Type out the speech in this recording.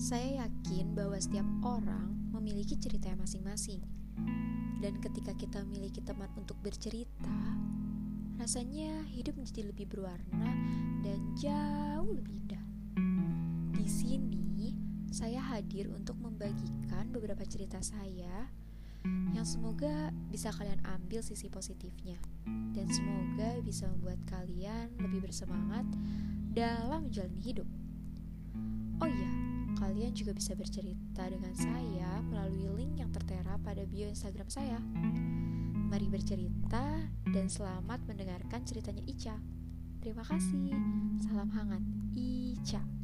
Saya yakin bahwa setiap orang memiliki cerita masing-masing. Dan ketika kita memiliki teman untuk bercerita, rasanya hidup menjadi lebih berwarna dan jauh lebih indah. Di sini, saya hadir untuk membagikan beberapa cerita saya yang semoga bisa kalian ambil sisi positifnya dan semoga bisa membuat kalian lebih bersemangat dalam menjalani hidup. Oh iya, kalian juga bisa bercerita dengan saya melalui link yang tertera pada bio Instagram saya. Mari bercerita dan selamat mendengarkan ceritanya Ica. Terima kasih. Salam hangat, Ica.